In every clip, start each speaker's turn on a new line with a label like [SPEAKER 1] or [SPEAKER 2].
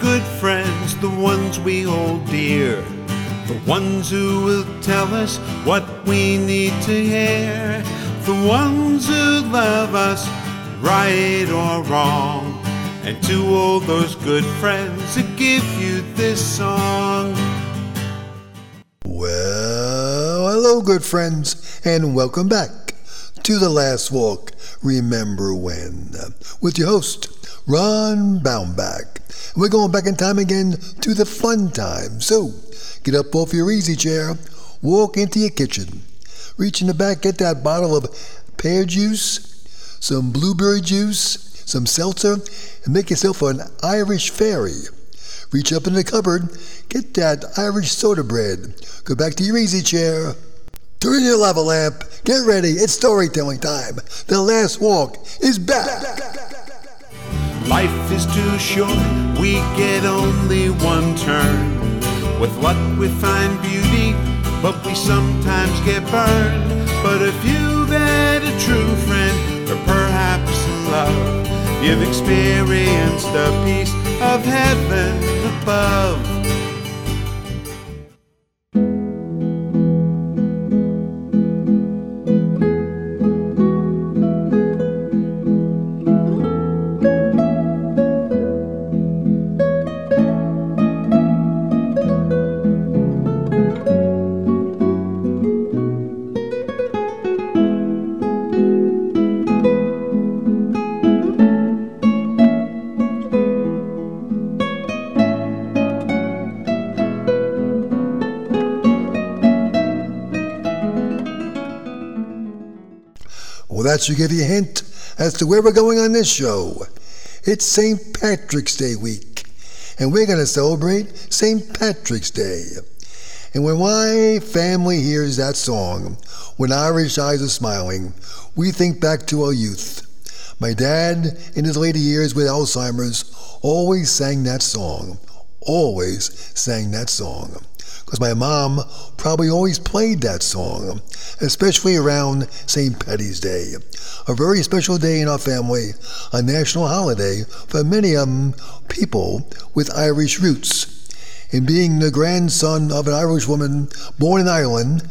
[SPEAKER 1] good friends, the ones we hold dear, the ones who will tell us what we need to hear, the ones who love us, right or wrong, and to all those good friends that give you this song.
[SPEAKER 2] Well, hello, good friends, and welcome back to The Last Walk. Remember when? With your host, Ron Baumbach. We're going back in time again to the fun time. So, get up off your easy chair, walk into your kitchen, reach in the back, get that bottle of pear juice, some blueberry juice, some seltzer, and make yourself an Irish fairy. Reach up in the cupboard, get that Irish soda bread. Go back to your easy chair. Turn your lava lamp. Get ready. It's storytelling time. The last walk is back.
[SPEAKER 1] Life is too short, we get only one turn. With luck, we find beauty, but we sometimes get burned. But if you've had a true friend, or perhaps love, you've experienced a piece of heaven above.
[SPEAKER 2] That should give you a hint as to where we're going on this show. It's St. Patrick's Day week, and we're going to celebrate St. Patrick's Day. And when my family hears that song, When Irish Eyes Are Smiling, we think back to our youth. My dad, in his later years with Alzheimer's, always sang that song. Always sang that song. Because my mom probably always played that song, especially around St. Patty's Day. A very special day in our family, a national holiday for many um, people with Irish roots. And being the grandson of an Irish woman born in Ireland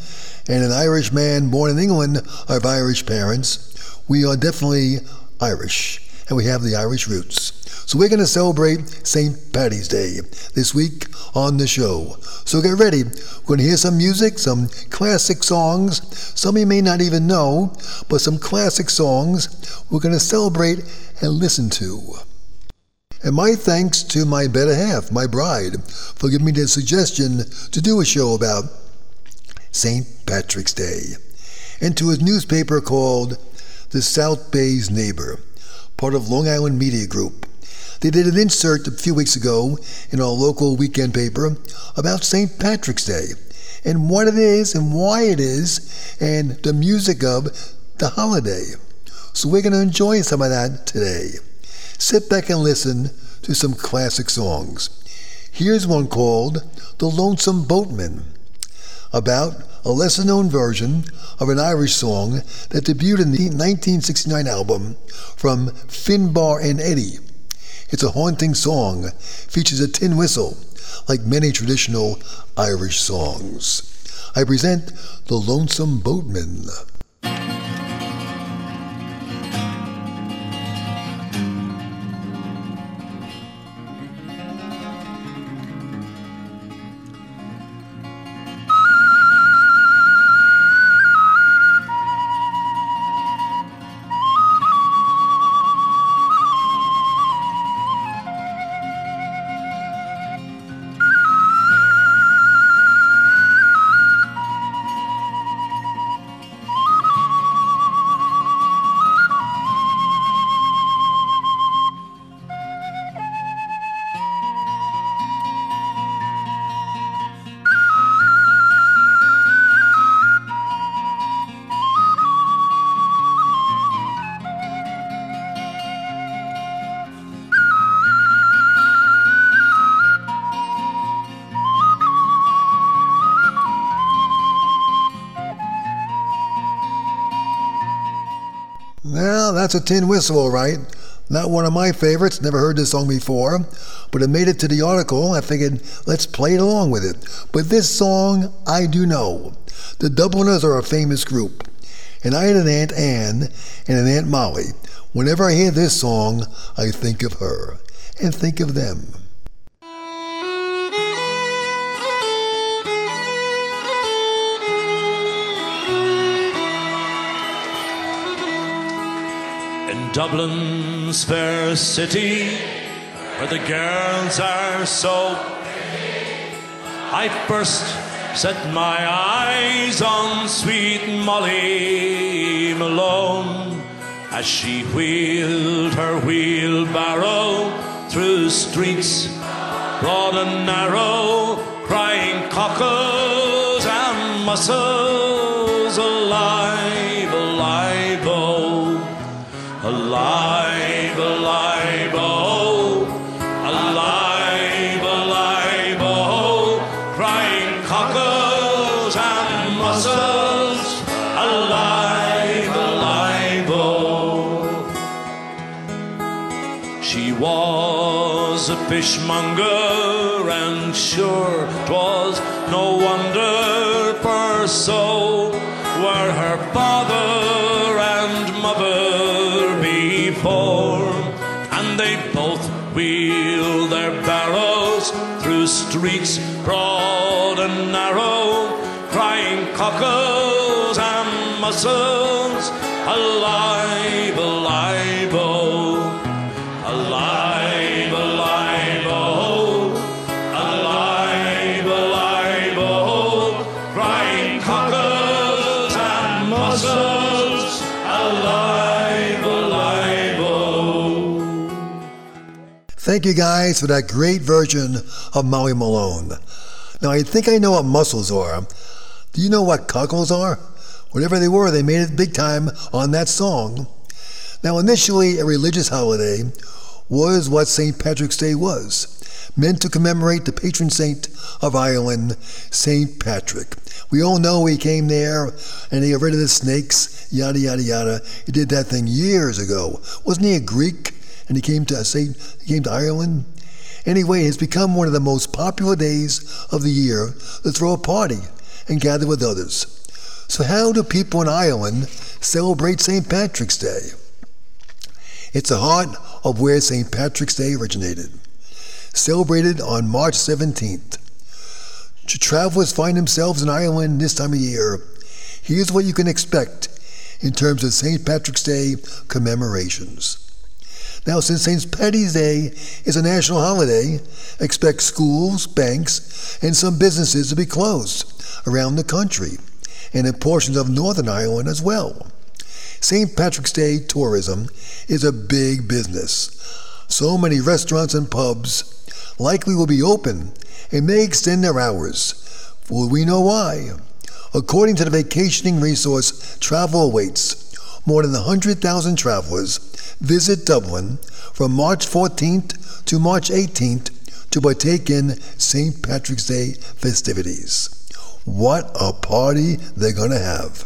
[SPEAKER 2] and an Irish man born in England of Irish parents, we are definitely Irish and we have the Irish roots. So we're going to celebrate St. Patty's Day this week on the show. So get ready. We're going to hear some music, some classic songs. Some you may not even know, but some classic songs we're going to celebrate and listen to. And my thanks to my better half, my bride, for giving me the suggestion to do a show about St. Patrick's Day, and to his newspaper called The South Bay's Neighbor, part of Long Island Media Group. They did an insert a few weeks ago in our local weekend paper about St. Patrick's Day and what it is and why it is and the music of the holiday. So we're going to enjoy some of that today. Sit back and listen to some classic songs. Here's one called The Lonesome Boatman, about a lesser known version of an Irish song that debuted in the 1969 album from Finbar and Eddie. It's a haunting song, features a tin whistle, like many traditional Irish songs. I present The Lonesome Boatman. A tin whistle, all right. Not one of my favorites, never heard this song before, but it made it to the article. I figured let's play it along with it. But this song, I do know. The Dubliners are a famous group, and I had an Aunt Anne and an Aunt Molly. Whenever I hear this song, I think of her and think of them.
[SPEAKER 3] Dublin's fair city, where the girls are so. I first set my eyes on sweet Molly Malone as she wheeled her wheelbarrow through streets broad and narrow, crying cockles and mussels alive, alive, oh, alive, alive, oh, crying cockles and mussels, alive, alive, oh. She was a fishmonger, and sure 'twas no wonder, for so streets broad and narrow, crying cockles and mussels, alive, alive, oh,
[SPEAKER 2] Thank you guys for that great version of Molly Malone. Now, I think I know what mussels are. Do you know what cockles are? Whatever they were, they made it big time on that song. Now, initially, a religious holiday was what St. Patrick's Day was, meant to commemorate the patron saint of Ireland, St. Patrick. We all know he came there and he got rid of the snakes, yada, yada, yada. He did that thing years ago. Wasn't he a Greek? And he came to St. He came to Ireland. Anyway, it's become one of the most popular days of the year to throw a party and gather with others. So, how do people in Ireland celebrate St. Patrick's Day? It's the heart of where St. Patrick's Day originated. Celebrated on March 17th. Should travelers find themselves in Ireland this time of year, here's what you can expect in terms of St. Patrick's Day commemorations. Now, since St. Patty's Day is a national holiday, expect schools, banks, and some businesses to be closed around the country, and in portions of Northern Ireland as well. St. Patrick's Day tourism is a big business. So many restaurants and pubs likely will be open and may extend their hours. Will we know why? According to the vacationing resource Travel Awaits, more than 100,000 travelers visit Dublin from March 14th to March 18th to partake in St. Patrick's Day festivities. What a party they're going to have!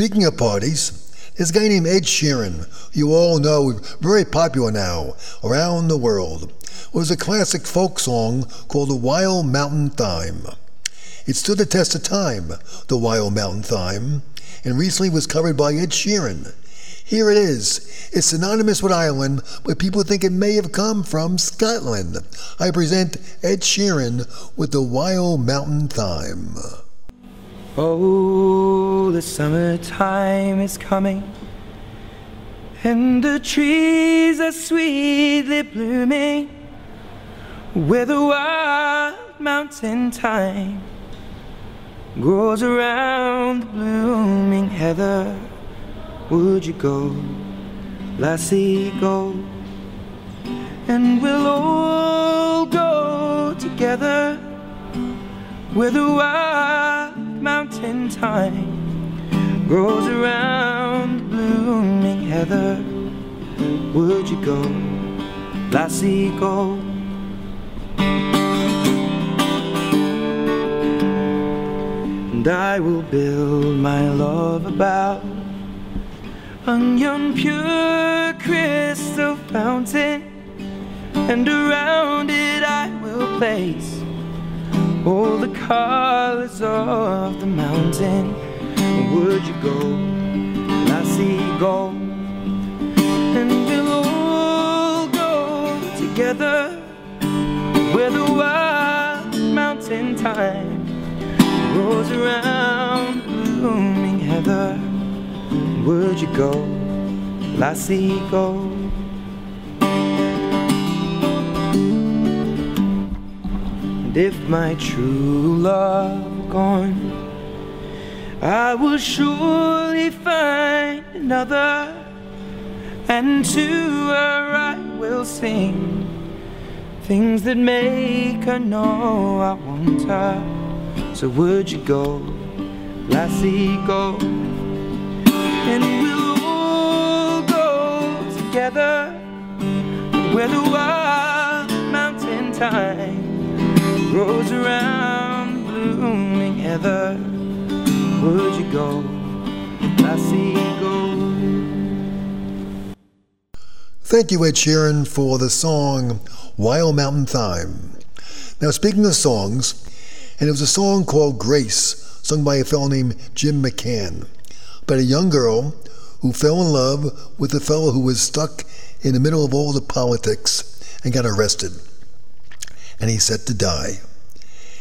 [SPEAKER 2] Speaking of parties, there's a guy named Ed Sheeran, you all know, very popular now around the world. It was a classic folk song called The Wild Mountain Thyme. It stood the test of time, The Wild Mountain Thyme, and recently was covered by Ed Sheeran. Here it is. It's synonymous with Ireland, but people think it may have come from Scotland. I present Ed Sheeran with The Wild Mountain Thyme.
[SPEAKER 4] Oh, the summertime is coming, and the trees are sweetly blooming, where the wild mountain thyme grows around the blooming heather. would you go, lassie, go? And we'll all go together where the wild mountain thyme grows around blooming heather. Would you go, lassie, go? And I will build my love about a young pure crystal fountain, and around it I will place all the colors of the mountain. Would you go, lassie, go? And we'll all go together where the wild mountain thyme rolls around blooming heather. Would you go, lassie, go? And if my true love gone, I will surely find another, and to her I will sing things that make her know I want her. So would you go, lassie, go? And we'll all go together where the wild mountain thyme grows around blooming heather. Would you go, lassie, go?
[SPEAKER 2] Thank you, Ed Sheeran, for the song Wild Mountain Thyme. Now, speaking of songs, and it was a song called Grace, sung by a fellow named Jim McCann, about a young girl who fell in love with a fellow who was stuck in the middle of all the politics and got arrested. And he set to die.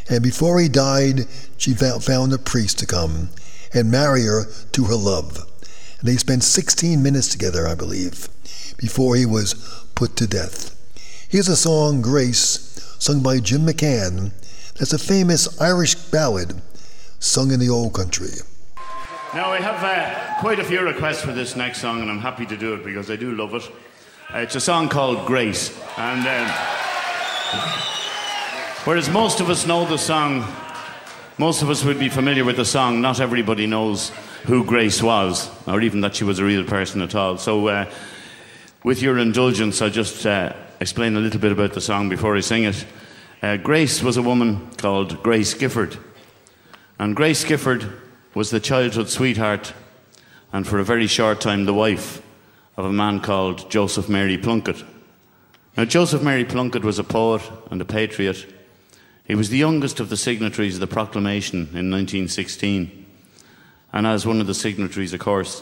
[SPEAKER 2] And before he died, she found a priest to come and marry her to her love. And they spent 16 minutes together, I believe, before he was put to death. Here's a song, Grace, sung by Jim McCann. That's a famous Irish ballad sung in the old country.
[SPEAKER 5] Now, I have uh, quite a few requests for this next song, and I'm happy to do it because I do love it. Uh, it's a song called Grace. And um, whereas most of us know the song, most of us would be familiar with the song, not everybody knows who Grace was, or even that she was a real person at all. So, uh, with your indulgence, I'll just uh, explain a little bit about the song before I sing it. Uh, Grace was a woman called Grace Gifford. And Grace Gifford was the childhood sweetheart and for a very short time the wife of a man called Joseph Mary Plunkett. Now, Joseph Mary Plunkett was a poet and a patriot. He was the youngest of the signatories of the proclamation in 1916. And as one of the signatories, of course,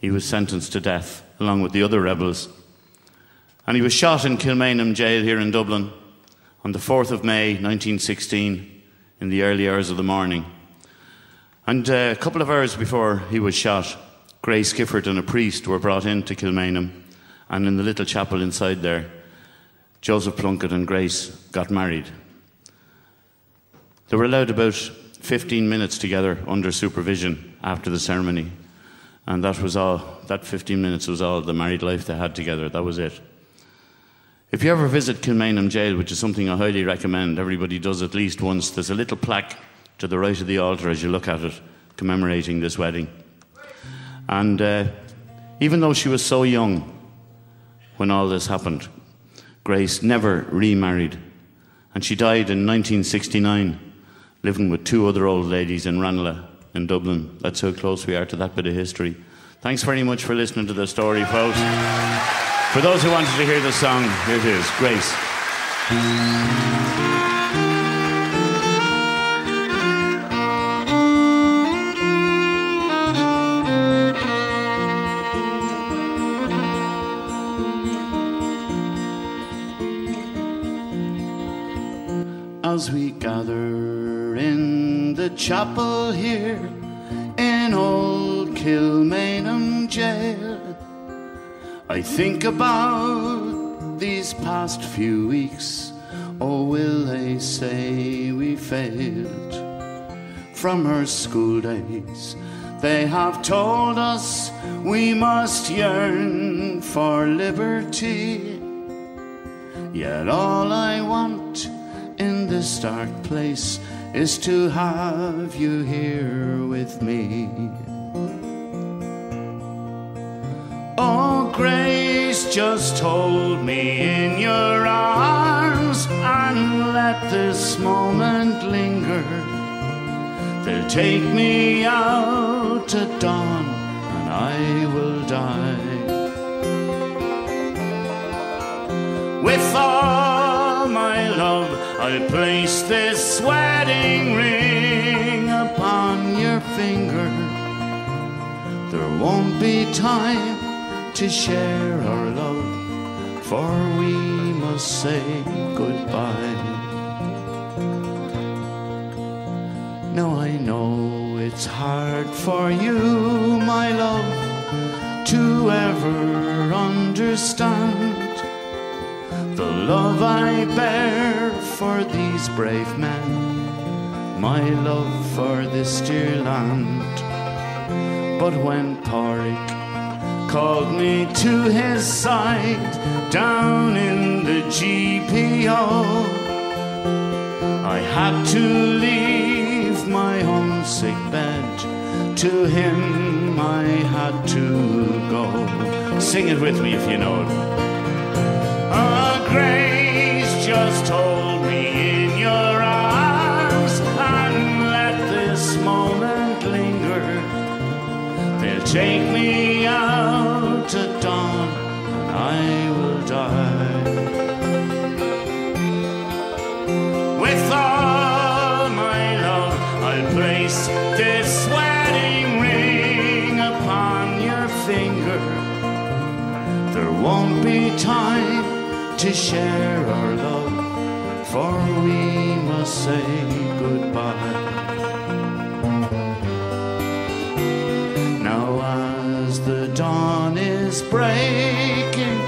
[SPEAKER 5] he was sentenced to death along with the other rebels. And he was shot in Kilmainham jail here in Dublin on the 4th of May 1916 in the early hours of the morning. And uh, a couple of hours before he was shot, Grace Gifford and a priest were brought into Kilmainham, and in the little chapel inside there, Joseph Plunkett and Grace got married. They were allowed about 15 minutes together under supervision after the ceremony, and that was all. That 15 minutes was all the married life they had together. That was it. If you ever visit Kilmainham Jail, which is something I highly recommend, everybody does at least once, there's a little plaque to the right of the altar as you look at it, commemorating this wedding. And uh, even though she was so young when all this happened, Grace never remarried. And she died in 1969, living with two other old ladies in Ranelagh in Dublin. That's how close we are to that bit of history. Thanks very much for listening to the story, folks. For those who wanted to hear the song, here it is Grace. As we gather the chapel here in old Kilmainham jail, I think about these past few weeks. Oh, will they say we failed? From her school days,
[SPEAKER 6] They have told us we must yearn for liberty. Yet all I want in this dark place is to have you here with me. Oh, grace, just hold me in your arms and let this moment linger. They'll take me out at dawn and I will die. With all love, I'll place this wedding ring upon your finger. There won't be time to share our love, for we must say goodbye. Now I know it's hard for you, my love, to ever understand the love I bear for these brave men, my love for this dear land. But when Pádraig called me to his side down in the GPO, I had to leave my homesick bed. To him I had to go. Sing it with me if you know it. Grace just hold me in your arms and let this moment linger. They'll take me out at dawn and I will die. With all my love, I'll place this wedding ring upon your finger. There won't be time to share our love, for we must say goodbye. Now, as the dawn is breaking,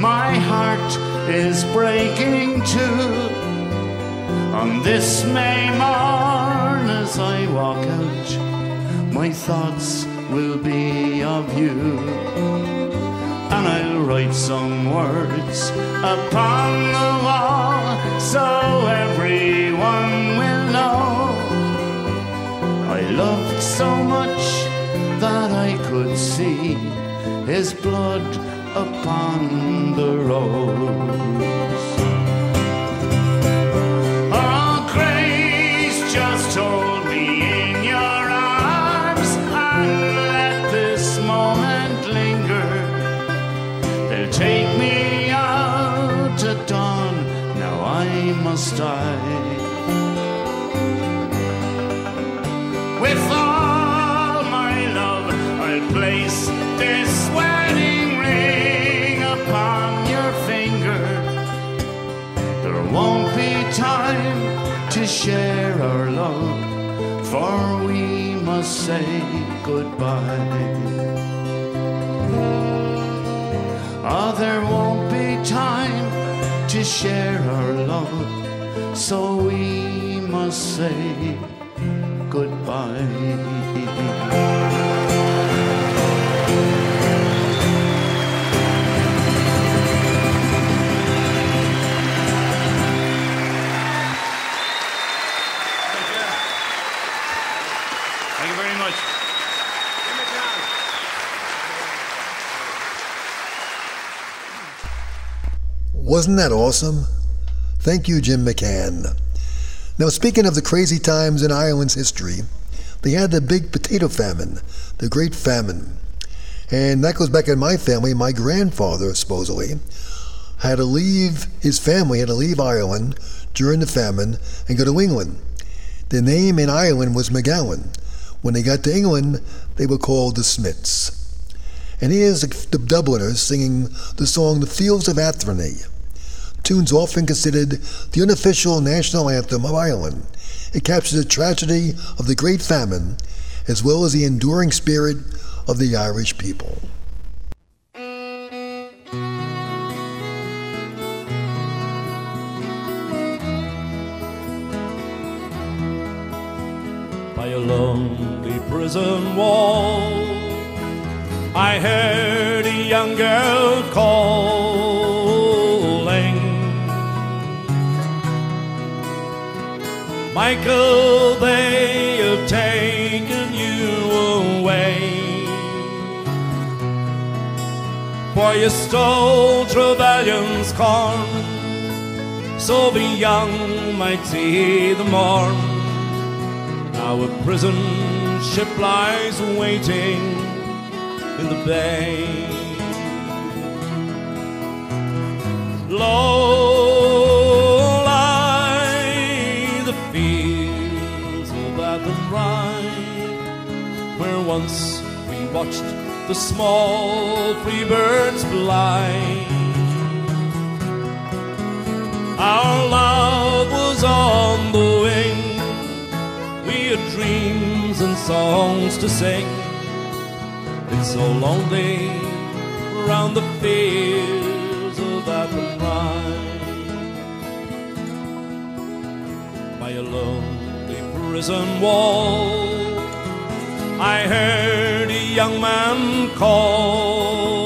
[SPEAKER 6] my heart is breaking too. On this May morn, as I walk out, my thoughts will be of you and I'll write some words upon the wall so everyone will know I loved so much that I could see his blood upon the rose. Must die. With all my love, I'll place this wedding ring upon your finger. There won't be time to share our love, for we must say goodbye. Oh, there won't be time to share our love, so we must say goodbye.
[SPEAKER 2] Wasn't that awesome? Thank you, Jim McCann. Now, speaking of the crazy times in Ireland's history, they had the big potato famine, the Great Famine. And that goes back in my family. My grandfather, supposedly, had to leave, his family had to leave Ireland during the famine and go to England. The name in Ireland was McGowan. When they got to England, they were called the Smiths. And here's the Dubliners singing the song The Fields of Athenry. Tune's often considered the unofficial national anthem of Ireland. It captures the tragedy of the Great Famine as well as the enduring spirit of the Irish people.
[SPEAKER 3] by a lonely prison wall, I heard a young girl calling. Michael, they have taken you away. For you stole Trevelyan's corn, so the young might see the morn. Now a prison ship lies waiting in the bay. Low once we watched the small free birds fly. Our love was on the wing. We had dreams and songs to sing. It's so lonely round the fields of Athenry. By a lonely prison wall, I heard a young man calling.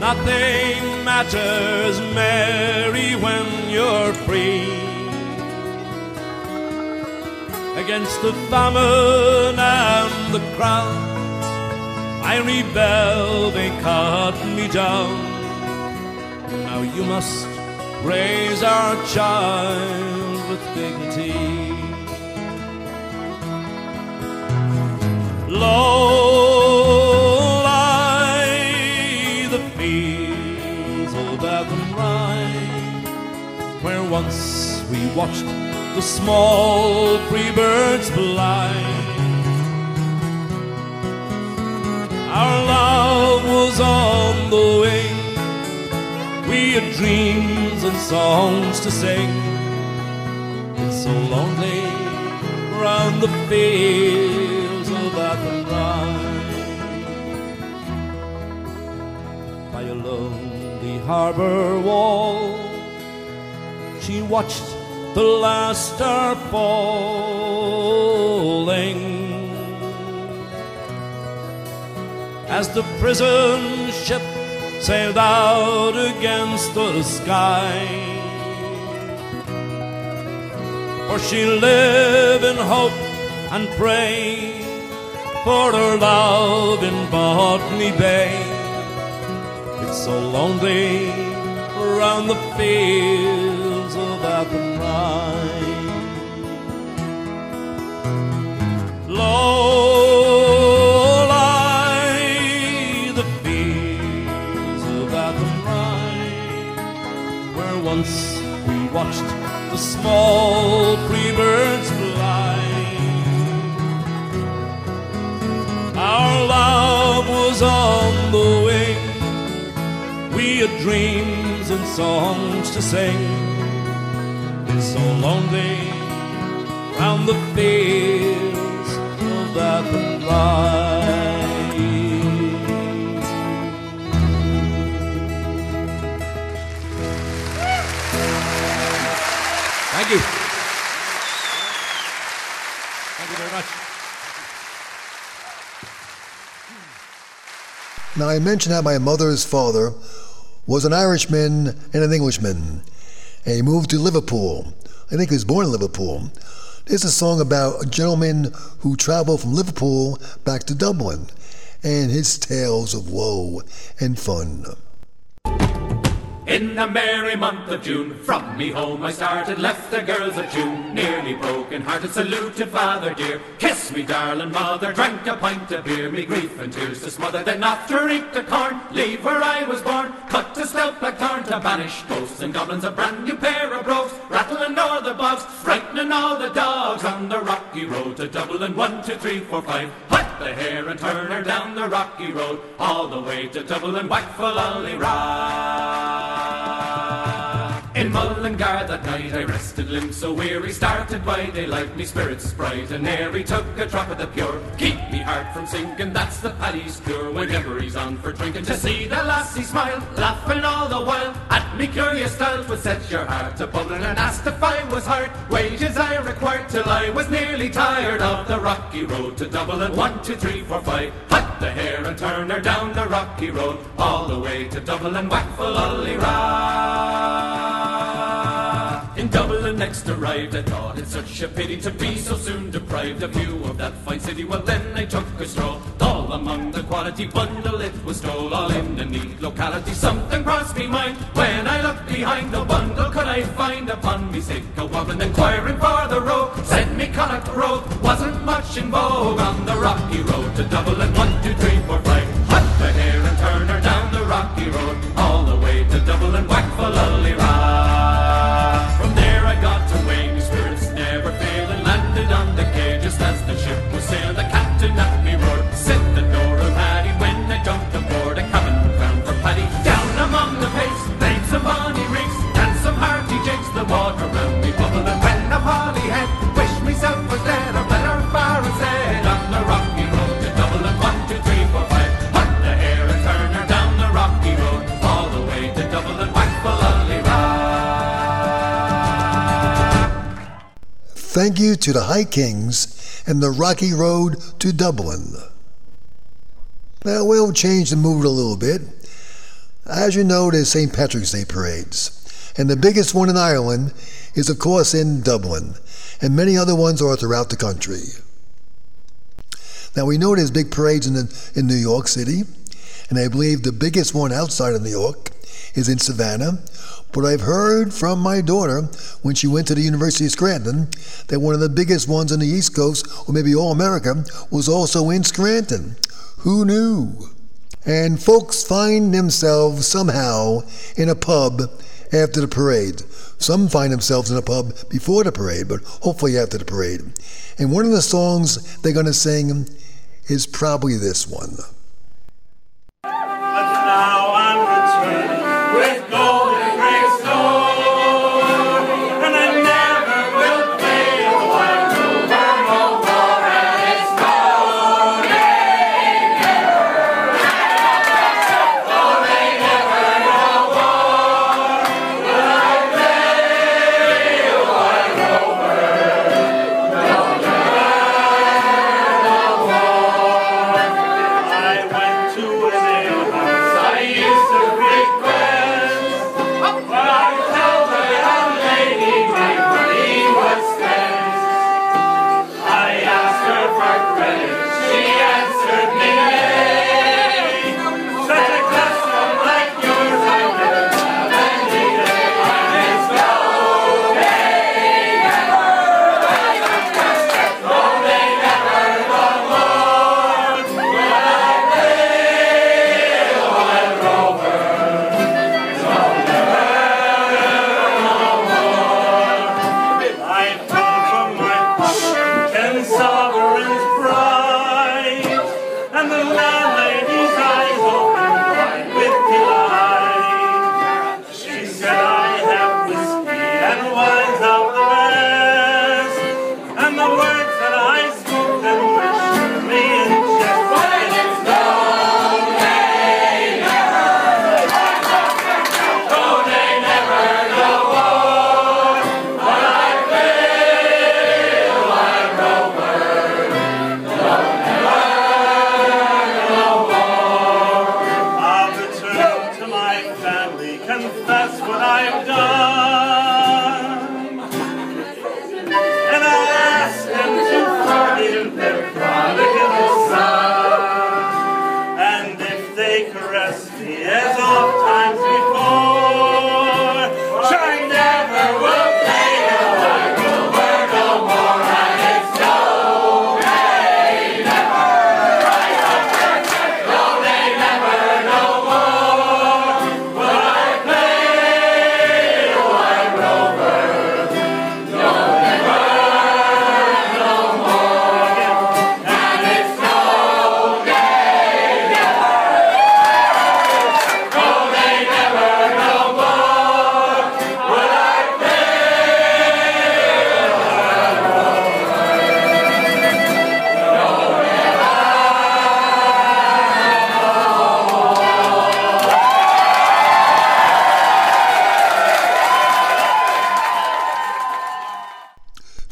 [SPEAKER 3] Nothing matters, Mary, when you're free. Against the famine and the crowd, I rebel, they cut me down. Now you must raise our child with dignity. Low lie the fields of Athenry, where once we watched the small free birds fly. Our love was on the wing. We had dreams and songs to sing. It's so lonely round the of Athenry. By a lonely harbor wall, she watched the last star falling. As the prison ship sailed out against the sky. For she lived in hope and pray for her love in Botany Bay. It's so lonely around the fields of Athenry. Low the fields of Athenry, where once we watched the small free was on the wing. We had dreams and songs to sing. It's so lonely round the fields of Athenry. Thank
[SPEAKER 2] Now, I mentioned how my mother's father was an Irishman and an Englishman, and he moved to Liverpool. I think he was born in Liverpool. There's a song about a gentleman who traveled from Liverpool back to Dublin and his tales of woe and fun.
[SPEAKER 7] In the merry month of June, from me home I started, left the girls of Tuam, nearly broken hearted, saluted father dear. Kiss me, darling mother, drank a pint of beer, me grief and tears to smother. Then after eat the corn, leave where I was born, cut a stout black thorn to banish ghosts and goblins, a brand new pair of brogues, rattling all the bogs, frightening all the dogs on the rocky road to Dublin. One, two, three, four, five. Hut the hare and turn her down the rocky road, all the way to Dublin. Whack for lolly In Guard that night. I rested limbs so weary, started by daylight, me spirits bright, and ere he took a drop of the pure. Keep me heart from sinking, that's the paddy's cure. Whenever he's on for drinking, to see the lassie smile, laughing all the while at me curious style would set your heart to bubbling and asked if I was hard. Wages I required till I was nearly tired of the rocky road to Dublin. One, two, three, four, five. Hut the hair and turn her down the rocky road all the way to Dublin. Whack for In Dublin next arrived, I thought it such a pity to be so soon deprived of view of that fine city. Well, then I took a stroll, all among the quality bundle it was stole, all in the neat locality. Something crossed me mind when I looked behind the bundle. Could I find upon me sick a woman inquiring for the road? Said me Connacht Road wasn't much in vogue on the rocky road to Dublin. One,
[SPEAKER 2] you to the High Kings and the Rocky Road to Dublin. Now we'll change the mood a little bit. As you know, there's St. Patrick's Day parades, and the biggest one in Ireland is, of course, in Dublin, and many other ones are throughout the country. Now we know there's big parades in, in New York City, and I believe the biggest one outside of New York is in Savannah. But I've heard from my daughter when she went to the University of Scranton that one of the biggest ones on the East Coast, or maybe all America, was also in Scranton. Who knew? And folks find themselves somehow in a pub after the parade. Some find themselves in a pub before the parade, but hopefully after the parade. And one of the songs they're going to sing is probably this one.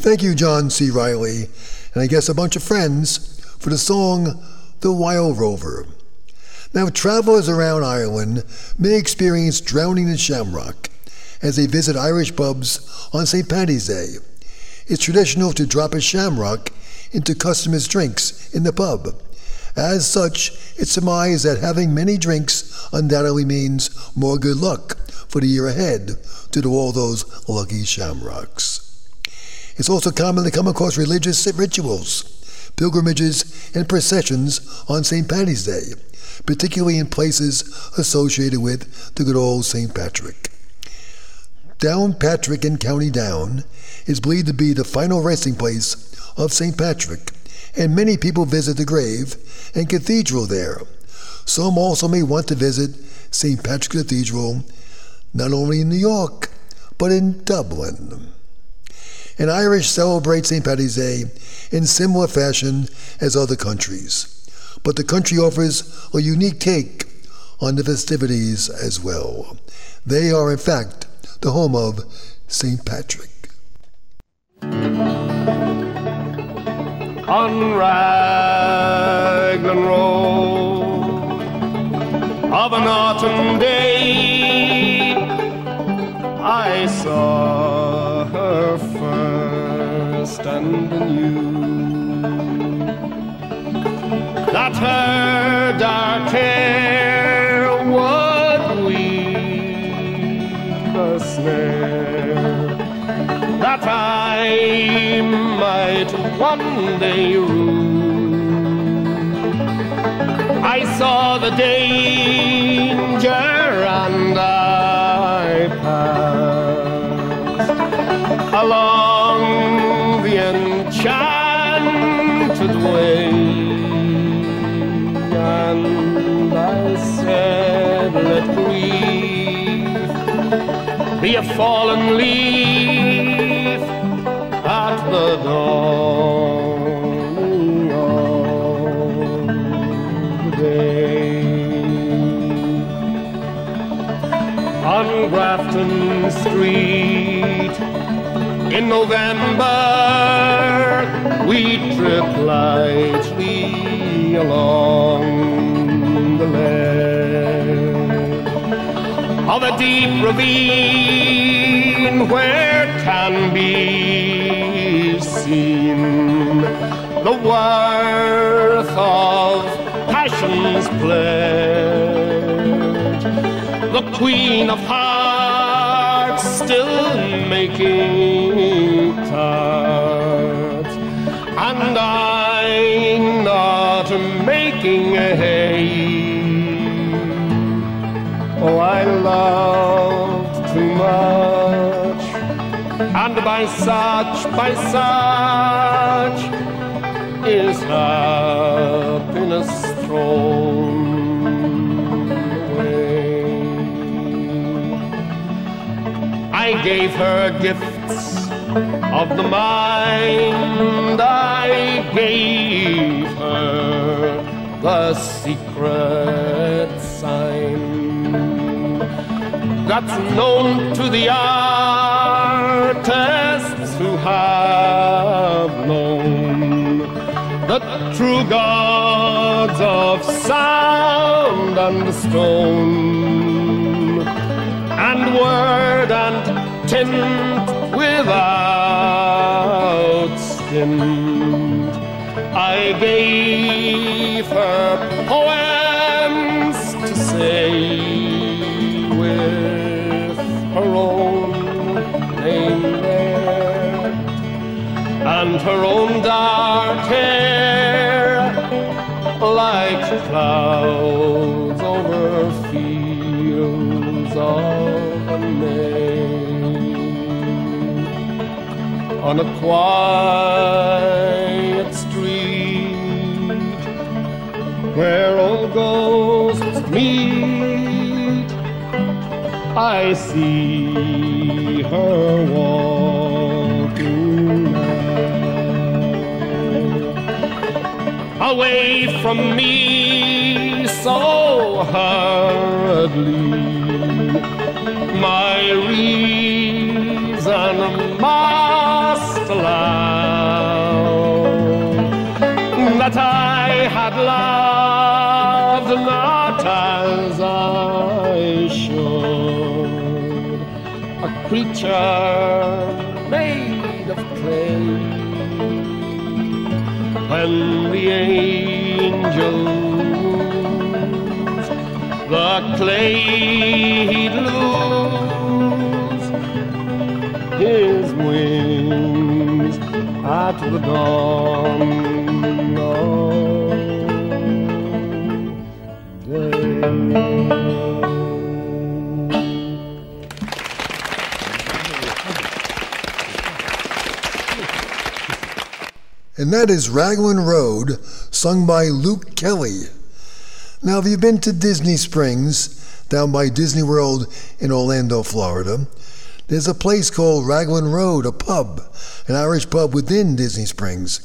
[SPEAKER 2] Thank you, John C. Reilly, and I guess a bunch of friends for the song The Wild Rover. Now, travelers around Ireland may experience drowning in shamrock as they visit Irish pubs on St. Paddy's Day. It's traditional to drop a shamrock into customers' drinks in the pub. As such, it's surmised that having many drinks undoubtedly means more good luck for the year ahead due to all those lucky shamrocks. It's also common to come across religious rituals, pilgrimages, and processions on St. Paddy's Day, particularly in places associated with the good old St. Patrick. Downpatrick in County Down is believed to be the final resting place of St. Patrick, and many people visit the grave and cathedral there. Some also may want to visit St. Patrick's Cathedral, not only in New York, but in Dublin. And Irish celebrate St. Paddy's Day in similar fashion as other countries, but the country offers a unique take on the festivities as well. They are, in fact, the home of St. Patrick.
[SPEAKER 8] On Raglan Road of an autumn day, I saw and knew that her dark hair would weave a snare. That I might one day rule. I saw the danger and I passed. Along enchanted way. And I said, let grief be a fallen leaf at the dawning of day. On Grafton Street in November, we trip lightly along the ledge of a deep ravine where can be seen the worth of passion's pledge. The Queen of Hearts still making tarts, making hay. Oh, I loved too much, and by such, by such is happiness thrown away. I gave her gifts of the mind, I gave the secret sign that's known to the artists who have known the true gods of sound and stone and word and tint without stint. I gave her poems to say with her own name there. And her own dark hair like clouds over fields of May. On a quiet where all ghosts meet. I see her walking away from me so hurriedly. My reason must lie creature made of clay. When the angels the clay he'd lose his wings at the dawn day.
[SPEAKER 2] And that is Raglan Road, sung by Luke Kelly. Now, if you've been to Disney Springs, down by Disney World in Orlando, Florida, there's a place called Raglan Road, a pub, an Irish pub within Disney Springs.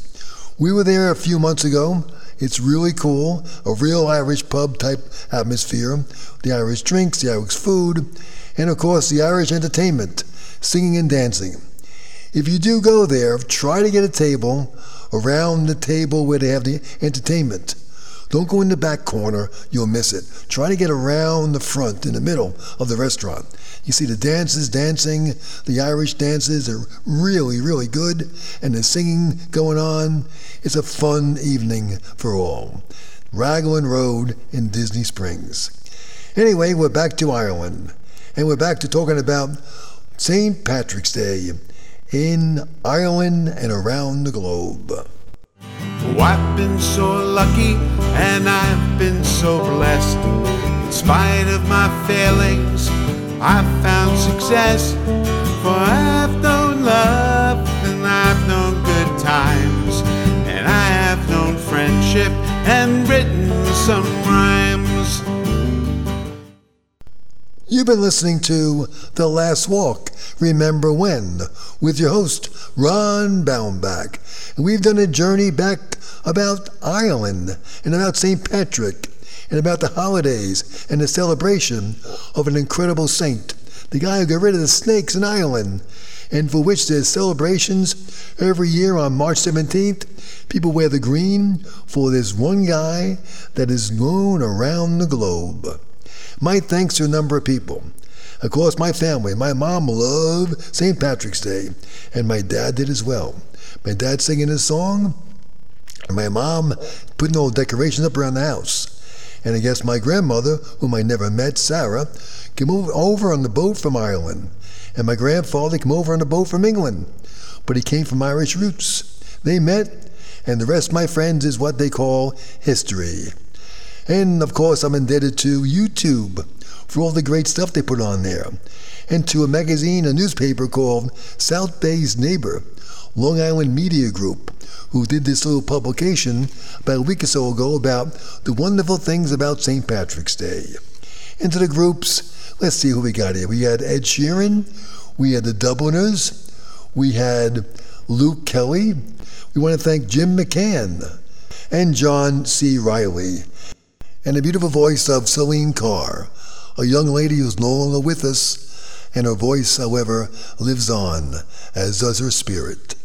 [SPEAKER 2] We were there a few months ago. It's really cool, a real Irish pub type atmosphere. The Irish drinks, the Irish food, and of course the Irish entertainment, singing and dancing. If you do go there, try to get a table around the table where they have the entertainment. Don't go in the back corner, you'll miss it. Try to get around the front, in the middle of the restaurant. You see the dancers dancing, the Irish dances are really, really good, and the singing going on. It's a fun evening for all. Raglan Road in Disney Springs. Anyway, we're back to Ireland, and we're back to talking about St. Patrick's Day in Ireland and around the globe.
[SPEAKER 1] Oh, I've been so lucky and I've been so blessed. In spite of my failings, I've found success. For I've known love and I've known good times. And I have known friendship and written some rhymes.
[SPEAKER 2] You've been listening to The Last Walk, Remember When, with your host, Ron Baumbach. We've done a journey back about Ireland and about St. Patrick and about the holidays and the celebration of an incredible saint, the guy who got rid of the snakes in Ireland, and for which there's celebrations every year on March 17th. People wear the green for this one guy that is known around the globe. My thanks to a number of people. Of course, my family. My mom loved St. Patrick's Day, and my dad did as well. My dad singing his song, and my mom putting all the decorations up around the house. And I guess my grandmother, whom I never met, Sarah, came over on the boat from Ireland. And my grandfather came over on the boat from England. But he came from Irish roots. They met, and the rest, my friends, is what they call history. And of course, I'm indebted to YouTube for all the great stuff they put on there, and to a magazine, a newspaper called South Bay's Neighbor, Long Island Media Group, who did this little publication about a week or so ago about the wonderful things about St. Patrick's Day. Into the groups, let's see who we got here. We had Ed Sheeran, we had the Dubliners, we had Luke Kelly, we want to thank Jim McCann, and John C. Reilly and the beautiful voice of Celine Carr, a young lady who's no longer with us, and her voice, however, lives on, as does her spirit.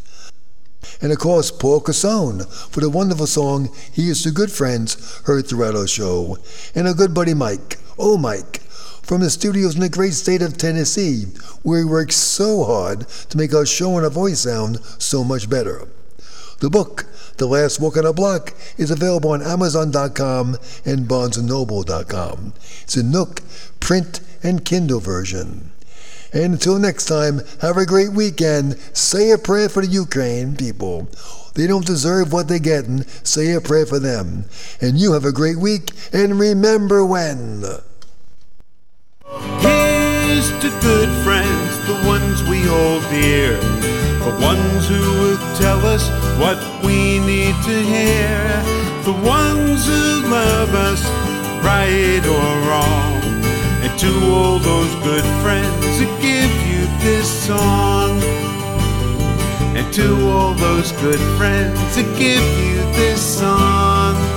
[SPEAKER 2] And of course, Paul Cassone for the wonderful song He is to Good Friends heard throughout our show, and our good buddy Mike, oh Mike, from the studios in the great state of Tennessee, where he works so hard to make our show and our voice sound so much better. The book, The Last Walk on a Block, is available on Amazon.com and BarnesandNoble.com. It's a Nook print and Kindle version. And until next time, have a great weekend. Say a prayer for the Ukraine people. They don't deserve what they're getting. Say a prayer for them. And you have a great week, and remember when.
[SPEAKER 1] Here's to good friends, the ones we hold dear, the ones who tell us what we need to hear, the ones who love us, right or wrong, and to all those good friends who give you this song, and to all those good friends who give you this song.